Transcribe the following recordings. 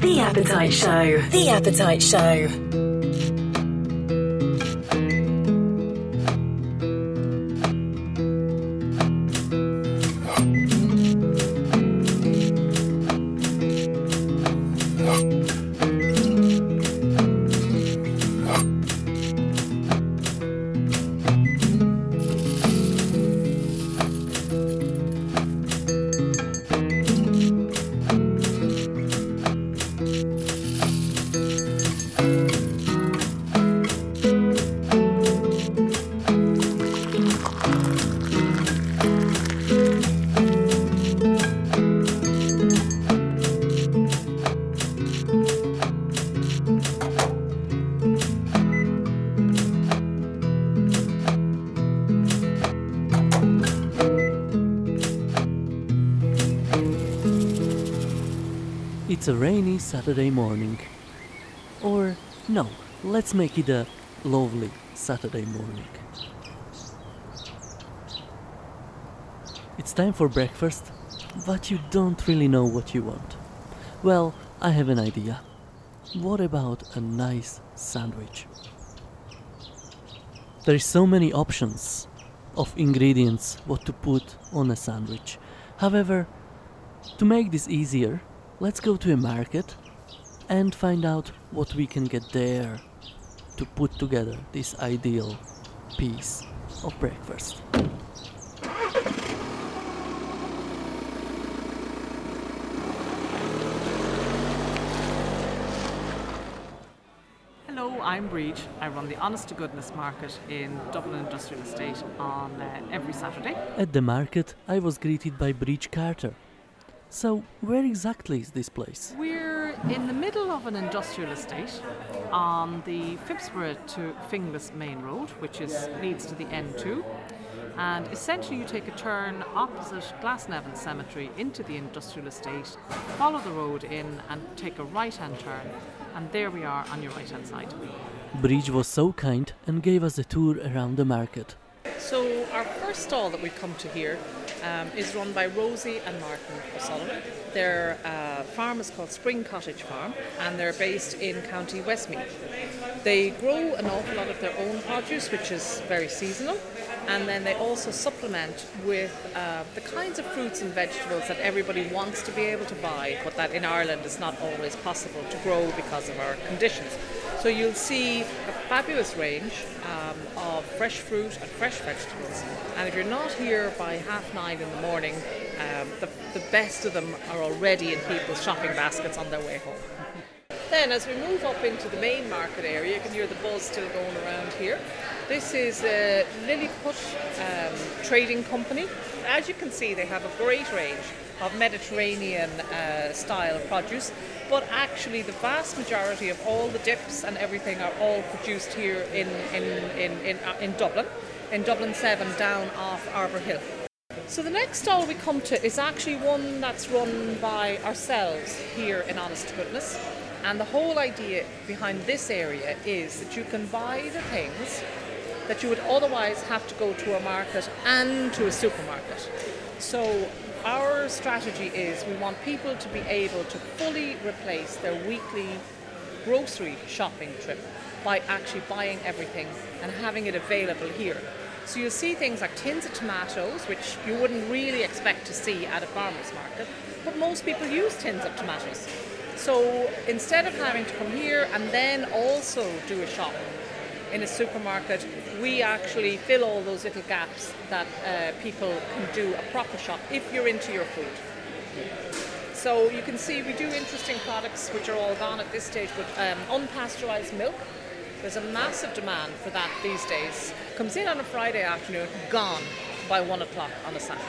The Appetite Show. The Appetite Show. A rainy Saturday morning. Or, no, let's make it a lovely Saturday morning. It's time for breakfast, but you don't really know what you want. Well, I have an idea. What about a nice sandwich? There is so many options of ingredients what to put on a sandwich. However, to make this easier, let's go to a market and find out what we can get there to put together this ideal piece of breakfast. Hello, I'm Bríd. I run the Honest to Goodness Market in Dublin Industrial Estate on uh, every Saturday. At the market, I was greeted by Bríd Carter. So, where exactly is this place? We're in the middle of an industrial estate on the Phibsborough to Finglas Main Road, which is leads to the N2. And essentially, you take a turn opposite Glasnevin Cemetery into the industrial estate, follow the road in, and take a right hand turn. And there we are on your right hand side. Bríd was so kind and gave us a tour around the market. So our first stall that we come to here um, is run by Rosie and Martin O'Sullivan. Their uh, farm is called Spring Cottage Farm, and they're based in County Westmeath. They grow an awful lot of their own produce, which is very seasonal, and then they also supplement with uh, the kinds of fruits and vegetables that everybody wants to be able to buy, but that in Ireland is not always possible to grow because of our conditions. So you'll see a fabulous range um, of fresh fruit and fresh vegetables. And if you're not here by half nine in the morning, um, the, the best of them are already in people's shopping baskets on their way home. Then, as we move up into the main market area, you can hear the buzz still going around here. This is a Lilliput um, trading company. As you can see, they have a great range of Mediterranean uh, style produce, but actually, the vast majority of all the dips and everything are all produced here in, in, in, in, uh, in Dublin, in Dublin 7, down off Arbour Hill. So the next stall we come to is actually one that's run by ourselves here in Honest to Goodness. And the whole idea behind this area is that you can buy the things that you would otherwise have to go to a market and to a supermarket. So our strategy is we want people to be able to fully replace their weekly grocery shopping trip by actually buying everything and having it available here. So you'll see things like tins of tomatoes, which you wouldn't really expect to see at a farmer's market, but most people use tins of tomatoes. So instead of having to come here and then also do a shop in a supermarket, we actually fill all those little gaps that uh, people can do a proper shop if you're into your food. So you can see we do interesting products which are all gone at this stage, but um, unpasteurized milk. There's a massive demand for that these days. Comes in on a Friday afternoon, gone by one o'clock on a Saturday.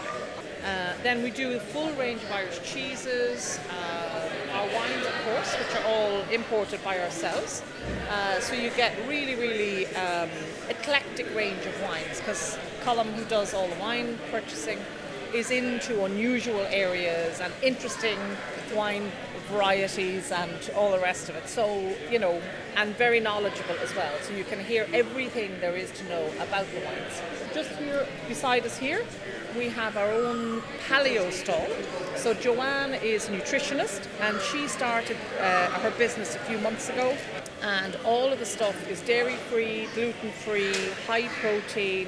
Uh, then we do a full range of Irish cheeses, uh, our wines, of course, which are all imported by ourselves. Uh, so you get really, really um, eclectic range of wines because Colum, who does all the wine purchasing, is into unusual areas and interesting wine varieties and all the rest of it. So, you know, and very knowledgeable as well. So you can hear everything there is to know about the wines. Just here beside us here we have our own paleo stall. So Joanne is a nutritionist and she started uh, her business a few months ago. And all of the stuff is dairy free, gluten free, high protein,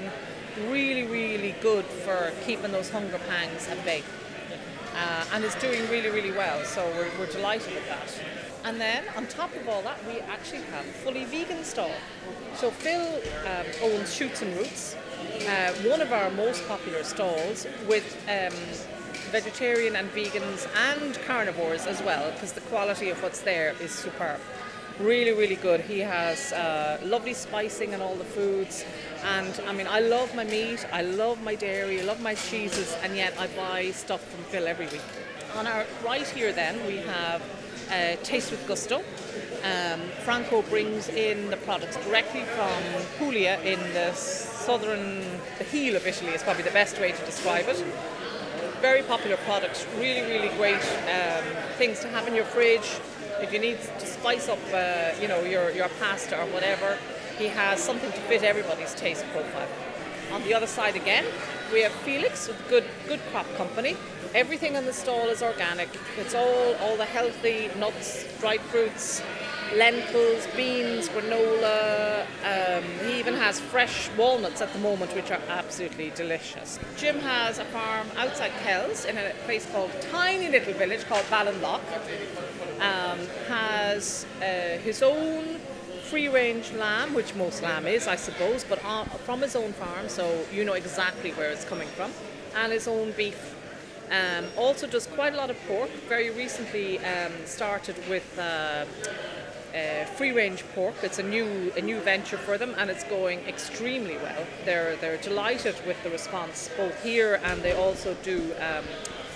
really, really good for keeping those hunger pangs at bay. Uh, and it's doing really, really well. So we're, we're delighted with that. And then on top of all that, we actually have a fully vegan stall. So Phil um, owns Shoots and Roots, uh, one of our most popular stalls with um, vegetarian and vegans and carnivores as well, because the quality of what's there is superb. Really, really good. He has uh, lovely spicing and all the foods. And I mean, I love my meat, I love my dairy, I love my cheeses, and yet I buy stuff from Phil every week. On our right here, then, we have uh, Taste with Gusto. Um, Franco brings in the products directly from Puglia in the southern, the heel of Italy is probably the best way to describe it. Very popular products, really, really great um, things to have in your fridge. If you need to spice up, uh, you know, your, your pasta or whatever, he has something to fit everybody's taste profile. On the other side again, we have Felix with Good Good Crop Company. Everything in the stall is organic. It's all all the healthy nuts, dried fruits, lentils, beans, granola. Um, he even has fresh walnuts at the moment, which are absolutely delicious. Jim has a farm outside Kells in a place called tiny little village called Ballinlough. Um, has uh, his own free range lamb, which most lamb is, I suppose, but uh, from his own farm, so you know exactly where it's coming from, and his own beef. Um, also does quite a lot of pork. Very recently um, started with uh, uh, free range pork. It's a new a new venture for them, and it's going extremely well. They're they're delighted with the response both here, and they also do. Um,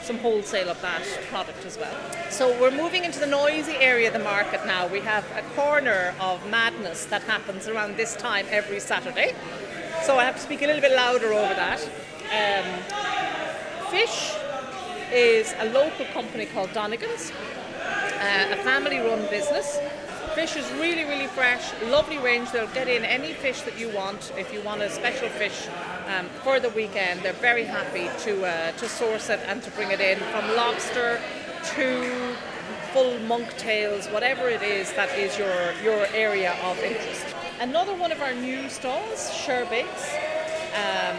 some wholesale of that product as well. So we're moving into the noisy area of the market now. We have a corner of madness that happens around this time every Saturday. So I have to speak a little bit louder over that. Um, fish is a local company called Donegan's, uh, a family run business. Fish is really, really fresh, lovely range. They'll get in any fish that you want. If you want a special fish um, for the weekend, they're very happy to, uh, to source it and to bring it in from lobster to full monk tails, whatever it is that is your, your area of interest. Another one of our new stalls, Sherbakes. Um,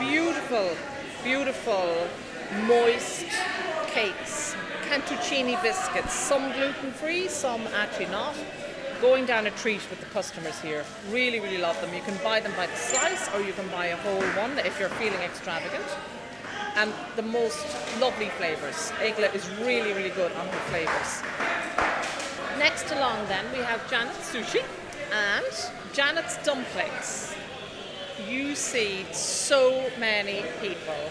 beautiful, beautiful, moist cakes cantuccini biscuits, some gluten free, some actually not. Going down a treat with the customers here. Really, really love them. You can buy them by the slice or you can buy a whole one if you're feeling extravagant. And the most lovely flavours. Egla is really, really good on her flavours. Next along then we have Janet's Sushi and Janet's Dumplings. You see so many people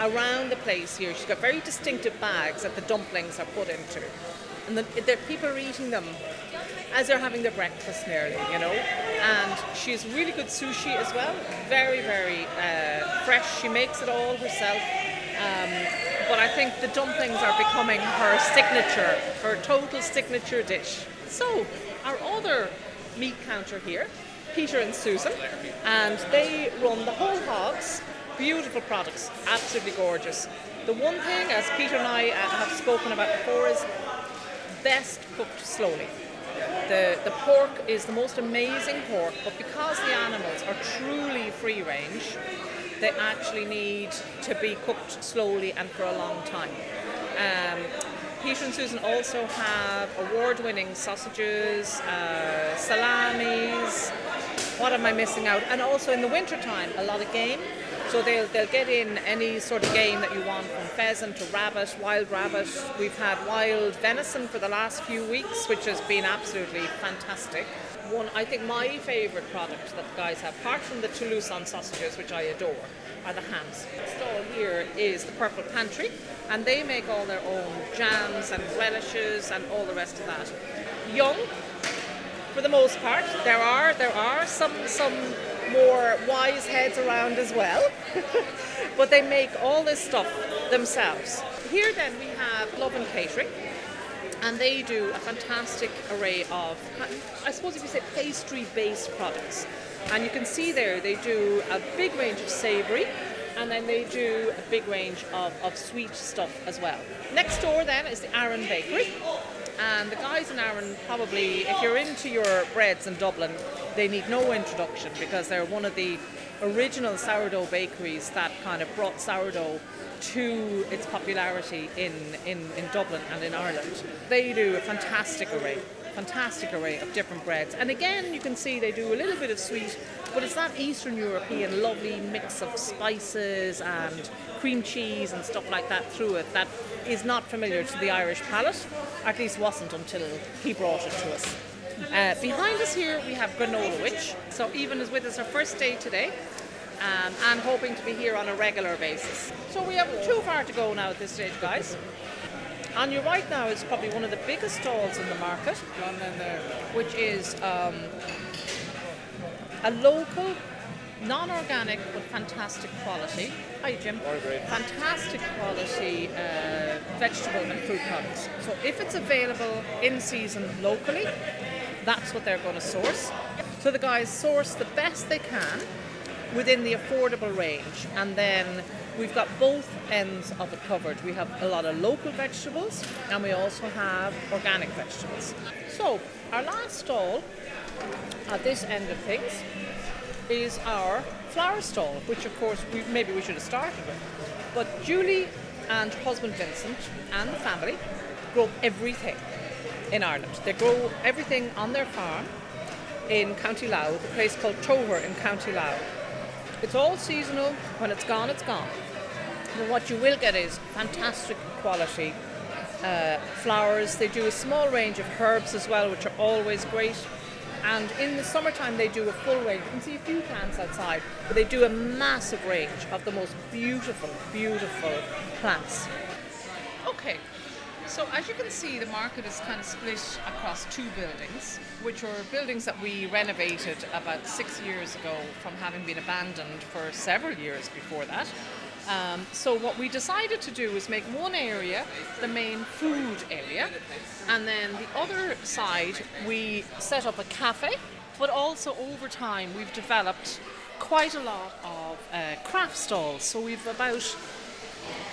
around the place here. She's got very distinctive bags that the dumplings are put into. And the, the people are eating them as they're having their breakfast nearly, you know. And she's really good sushi as well. Very, very uh, fresh. She makes it all herself. Um, but I think the dumplings are becoming her signature, her total signature dish. So, our other meat counter here, Peter and Susan, and they run the whole hogs beautiful products, absolutely gorgeous. The one thing, as Peter and I uh, have spoken about before, is best cooked slowly. The, the pork is the most amazing pork, but because the animals are truly free range, they actually need to be cooked slowly and for a long time. Um, Peter and Susan also have award winning sausages, uh, salamis. What am I missing out? And also in the wintertime, a lot of game. So they'll, they'll get in any sort of game that you want from pheasant to rabbit, wild rabbit. We've had wild venison for the last few weeks, which has been absolutely fantastic. One, I think my favourite product that the guys have, apart from the Toulouse sausages, which I adore, are the hams. The stall here is the Purple Pantry, and they make all their own jams and relishes and all the rest of that. Young, for the most part. There are there are some some more wise heads around as well. but they make all this stuff themselves. Here then we have Love and Catering and they do a fantastic array of, I suppose if you say pastry based products. And you can see there they do a big range of savoury and then they do a big range of, of sweet stuff as well. Next door then is the Arun Bakery. And the guys in Arun probably, if you're into your breads in Dublin, they need no introduction because they're one of the original sourdough bakeries that kind of brought sourdough to its popularity in, in, in Dublin and in Ireland. They do a fantastic array fantastic array of different breads. And again, you can see they do a little bit of sweet, but it's that Eastern European lovely mix of spices and cream cheese and stuff like that through it that is not familiar to the Irish palate, at least wasn't until he brought it to us. Uh, behind us here we have Granola Witch. So Even is with us our first day today. Um, and hoping to be here on a regular basis. So we have too far to go now at this stage, guys. On your right now is probably one of the biggest stalls in the market, which is um, a local, non-organic but fantastic quality. Hi, Jim. Fantastic quality uh, vegetable and fruit products. So if it's available in season locally, that's what they're going to source. So the guys source the best they can within the affordable range, and then we've got both ends of it covered. We have a lot of local vegetables, and we also have organic vegetables. So our last stall at this end of things is our flower stall, which of course we, maybe we should have started with. But Julie and her husband Vincent and the family grow everything in Ireland. They grow everything on their farm in County Louth, a place called Togher in County Louth. It's all seasonal. When it's gone, it's gone. But what you will get is fantastic quality uh, flowers. They do a small range of herbs as well, which are always great. And in the summertime, they do a full range. You can see a few plants outside, but they do a massive range of the most beautiful, beautiful plants. Okay, so as you can see, the market is kind of split across two buildings, which were buildings that we renovated about six years ago from having been abandoned for several years before that. Um, so what we decided to do was make one area the main food area, and then the other side we set up a cafe. But also over time we've developed quite a lot of uh, craft stalls. So we've about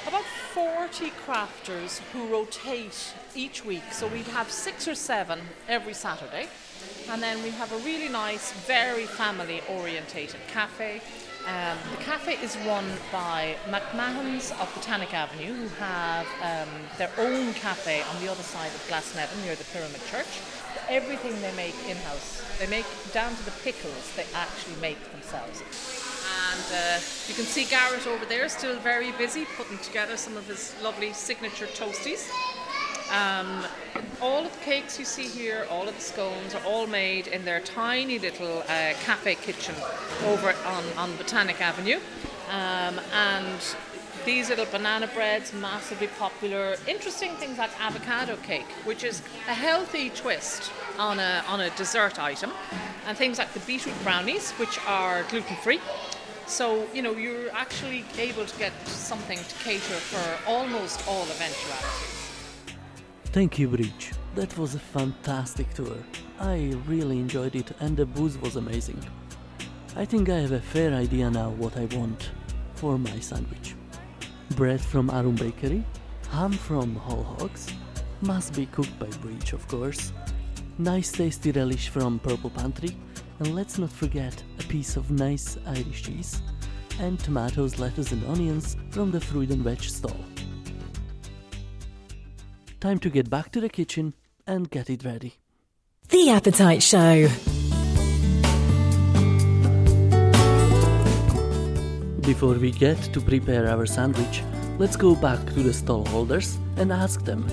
about 40 crafters who rotate each week. So we have six or seven every Saturday. And then we have a really nice, very family orientated cafe um, the cafe is run by McMahon's of Botanic Avenue, who have um, their own cafe on the other side of Glasnevin near the Pyramid Church. Everything they make in house, they make down to the pickles, they actually make themselves. And uh, you can see Garrett over there still very busy putting together some of his lovely signature toasties. Um, all of the cakes you see here, all of the scones are all made in their tiny little uh, cafe kitchen over on, on Botanic Avenue. Um, and these little banana breads, massively popular. Interesting things like avocado cake, which is a healthy twist on a, on a dessert item. And things like the beetroot brownies, which are gluten free. So, you know, you're actually able to get something to cater for almost all eventualities. Thank you, Bridge. That was a fantastic tour. I really enjoyed it and the booze was amazing. I think I have a fair idea now what I want for my sandwich. Bread from Arun Bakery, ham from Whole Hogs, must be cooked by Bridge of course, nice tasty relish from Purple Pantry, and let's not forget a piece of nice Irish cheese, and tomatoes, lettuce and onions from the fruit and veg stall. Time to get back to the kitchen and get it ready. The Appetite Show. Before we get to prepare our sandwich, let's go back to the stall holders and ask them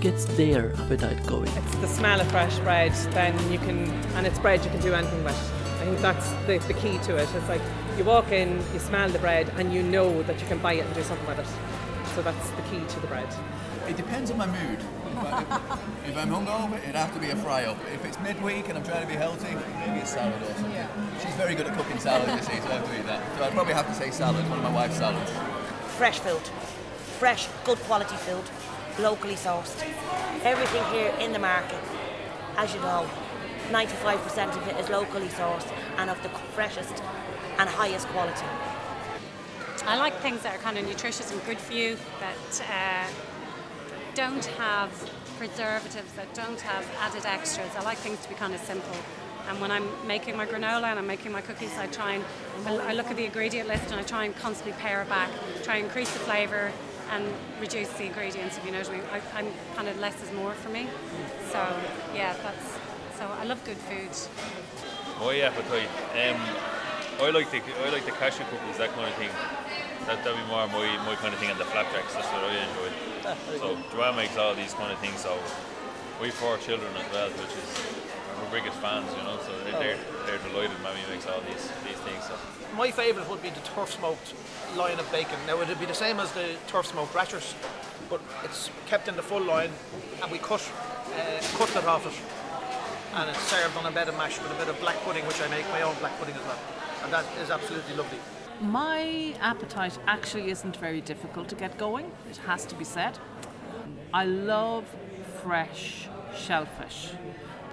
gets their appetite going. It's the smell of fresh bread, then you can, and it's bread you can do anything with. I think that's the, the key to it. It's like you walk in, you smell the bread, and you know that you can buy it and do something with it. So that's the key to the bread. It depends on my mood. If, if I'm hungover, it'd have to be a fry up. If it's midweek and I'm trying to be healthy, maybe a salad or something. Yeah. She's very good at cooking salad, you see, so I have to eat that. So I'd probably have to say salad, one of my wife's salads. Fresh food. Fresh, good quality food. Locally sourced. Everything here in the market, as you know, 95% of it is locally sourced and of the freshest and highest quality. I like things that are kind of nutritious and good for you, that uh, don't have preservatives, that don't have added extras. I like things to be kind of simple. And when I'm making my granola and I'm making my cookies, I try and I look at the ingredient list and I try and constantly pare it back, try and increase the flavour and reduce the ingredients. If you know what I mean, I, I'm kind of less is more for me. So yeah, that's so I love good food. My appetite, um, I like the I like the cashew cookies, that kind of thing. That that'd be more my, my kind of thing, and the flapjacks. That's what I enjoy. so Joanne makes all these kind of things. So we four children as well, which is we're biggest fans, you know. So they're, they're, they're delighted. Mammy makes all these these things. So. My favourite would be the turf smoked line of bacon. Now it'd be the same as the turf smoked rashers, but it's kept in the full line, and we cut uh, cutlet off it, and it's served on a bed of mash with a bit of black pudding, which I make my own black pudding as well, and that is absolutely lovely. My appetite actually isn't very difficult to get going, it has to be said. I love fresh shellfish,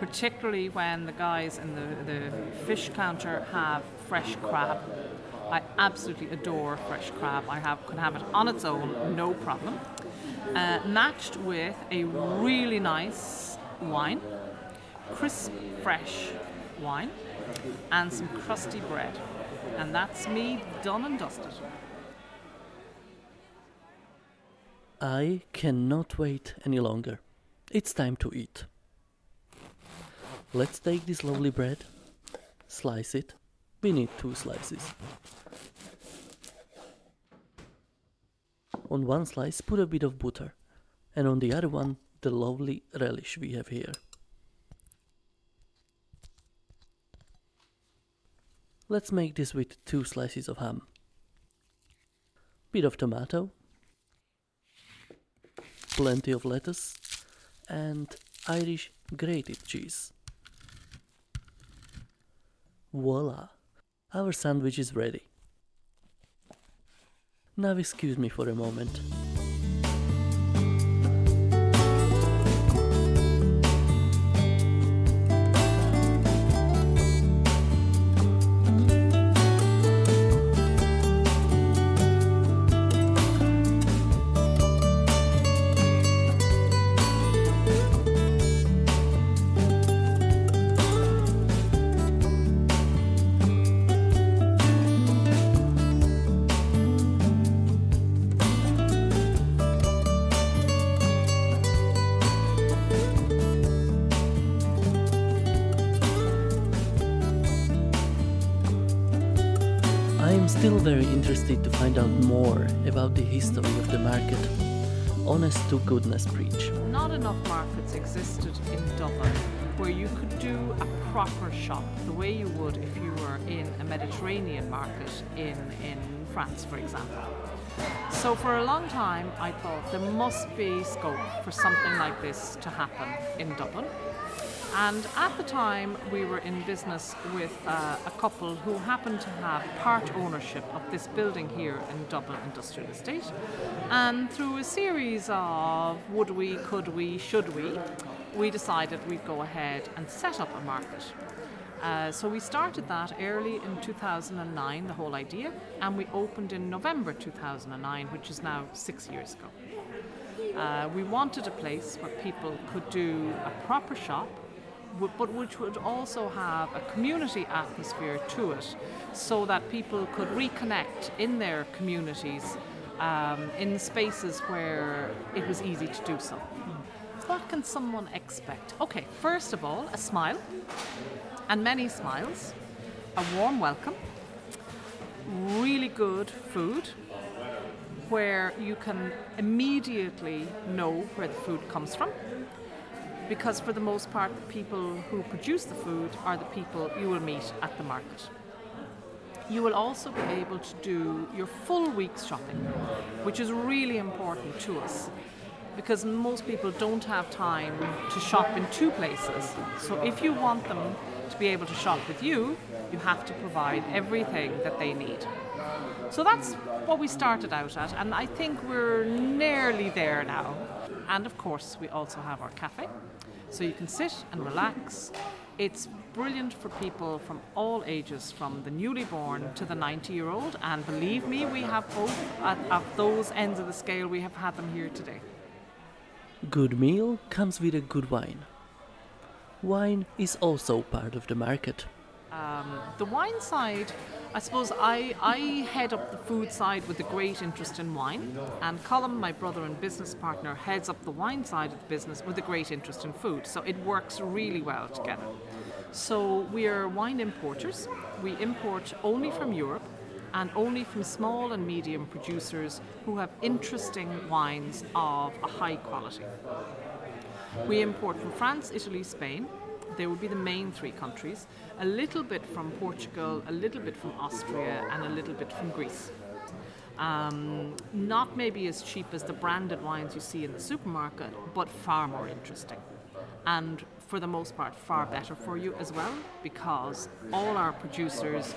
particularly when the guys in the, the fish counter have fresh crab. I absolutely adore fresh crab. I have, can have it on its own, no problem. Uh, matched with a really nice wine, crisp, fresh wine, and some crusty bread. And that's me done and dusted. I cannot wait any longer. It's time to eat. Let's take this lovely bread, slice it. We need two slices. On one slice, put a bit of butter, and on the other one, the lovely relish we have here. Let's make this with two slices of ham. Bit of tomato, plenty of lettuce, and Irish grated cheese. Voila! Our sandwich is ready. Now excuse me for a moment. Interested to find out more about the history of the market. Honest to goodness preach. Not enough markets existed in Dublin where you could do a proper shop the way you would if you were in a Mediterranean market in, in France, for example. So, for a long time, I thought there must be scope for something like this to happen in Dublin. And at the time, we were in business with uh, a couple who happened to have part ownership of this building here in Dublin Industrial Estate. And through a series of would we, could we, should we, we decided we'd go ahead and set up a market. Uh, so we started that early in 2009, the whole idea, and we opened in November 2009, which is now six years ago. Uh, we wanted a place where people could do a proper shop, but which would also have a community atmosphere to it, so that people could reconnect in their communities um, in spaces where it was easy to do so. What can someone expect? Okay, first of all, a smile, and many smiles, a warm welcome, really good food where you can immediately know where the food comes from. Because for the most part, the people who produce the food are the people you will meet at the market. You will also be able to do your full week's shopping, which is really important to us because most people don't have time to shop in two places. So if you want them to be able to shop with you, you have to provide everything that they need. So that's what we started out at, and I think we're nearly there now. And of course, we also have our cafe, so you can sit and relax. It's brilliant for people from all ages, from the newly born to the 90 year old. And believe me, we have both at, at those ends of the scale, we have had them here today. Good meal comes with a good wine. Wine is also part of the market. Um, the wine side, I suppose I, I head up the food side with a great interest in wine, and Colin, my brother and business partner, heads up the wine side of the business with a great interest in food. So it works really well together. So we are wine importers. We import only from Europe and only from small and medium producers who have interesting wines of a high quality. We import from France, Italy, Spain. They would be the main three countries. A little bit from Portugal, a little bit from Austria, and a little bit from Greece. Um, not maybe as cheap as the branded wines you see in the supermarket, but far more interesting. And for the most part, far better for you as well, because all our producers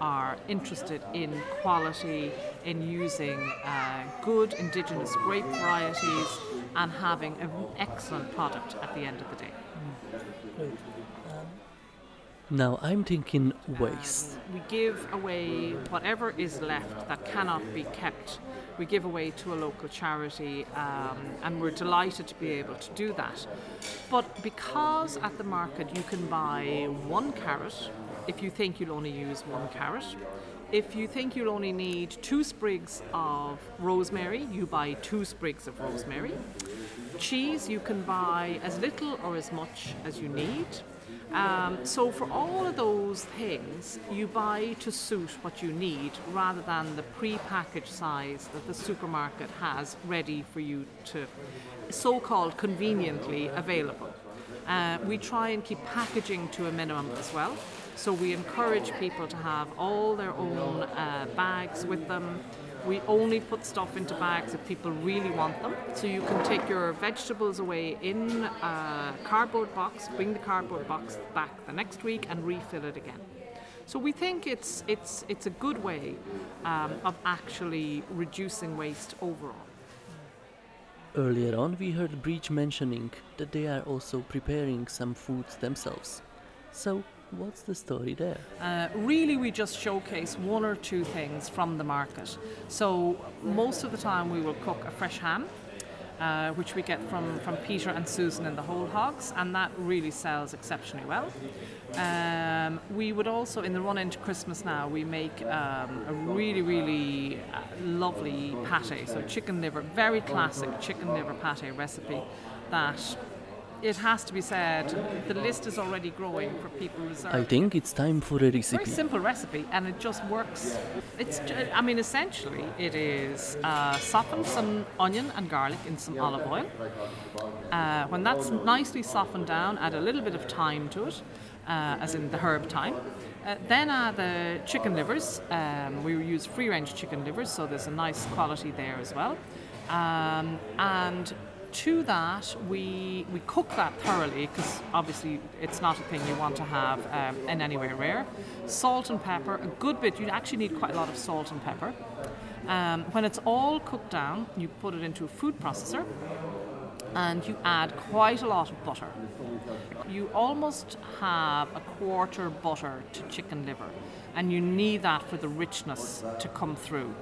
are interested in quality, in using uh, good indigenous grape varieties, and having an excellent product at the end of the day. Now I'm thinking waste. We give away whatever is left that cannot be kept. We give away to a local charity, um, and we're delighted to be able to do that. But because at the market you can buy one carrot if you think you'll only use one carrot, if you think you'll only need two sprigs of rosemary, you buy two sprigs of rosemary. Cheese, you can buy as little or as much as you need. Um, so, for all of those things, you buy to suit what you need rather than the pre packaged size that the supermarket has ready for you to so called conveniently available. Uh, we try and keep packaging to a minimum as well. So, we encourage people to have all their own uh, bags with them. We only put stuff into bags if people really want them. So you can take your vegetables away in a cardboard box, bring the cardboard box back the next week, and refill it again. So we think it's it's it's a good way um, of actually reducing waste overall. Earlier on, we heard Bríd mentioning that they are also preparing some foods themselves. So, what's the story there? Uh, really, we just showcase one or two things from the market. So, most of the time, we will cook a fresh ham. Uh, which we get from, from Peter and Susan in the Whole Hogs, and that really sells exceptionally well. Um, we would also, in the run into Christmas now, we make um, a really, really uh, lovely pate. So, chicken liver, very classic chicken liver pate recipe that it has to be said, the list is already growing for people reserved. I think it's time for a recipe. Very simple recipe, and it just works. It's, I mean, essentially, it is uh, soften some onion and garlic in some olive oil. Uh, when that's nicely softened down, add a little bit of thyme to it, uh, as in the herb thyme. Uh, then add the chicken livers. Um, we use free range chicken livers, so there's a nice quality there as well. Um, and to that, we we cook that thoroughly because obviously it's not a thing you want to have um, in any way rare. Salt and pepper, a good bit. You actually need quite a lot of salt and pepper. Um, when it's all cooked down, you put it into a food processor and you add quite a lot of butter. You almost have a quarter butter to chicken liver, and you need that for the richness to come through.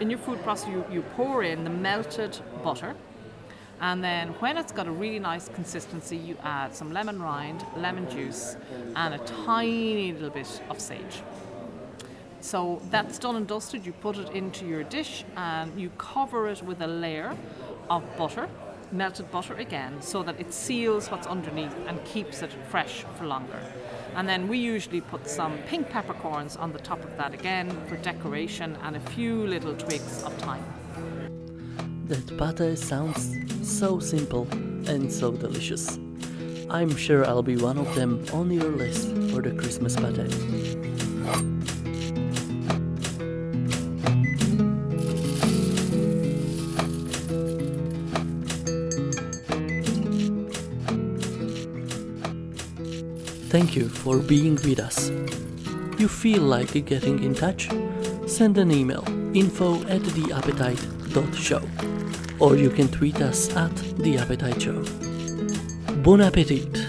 In your food processor, you, you pour in the melted butter, and then when it's got a really nice consistency, you add some lemon rind, lemon juice, and a tiny little bit of sage. So that's done and dusted. You put it into your dish and you cover it with a layer of butter, melted butter again, so that it seals what's underneath and keeps it fresh for longer. And then we usually put some pink peppercorns on the top of that again for decoration and a few little twigs of thyme. That pate sounds so simple and so delicious. I'm sure I'll be one of them on your list for the Christmas pate. Thank you for being with us. You feel like getting in touch? Send an email info at theappetite.show or you can tweet us at The Appetite show. Bon appetit!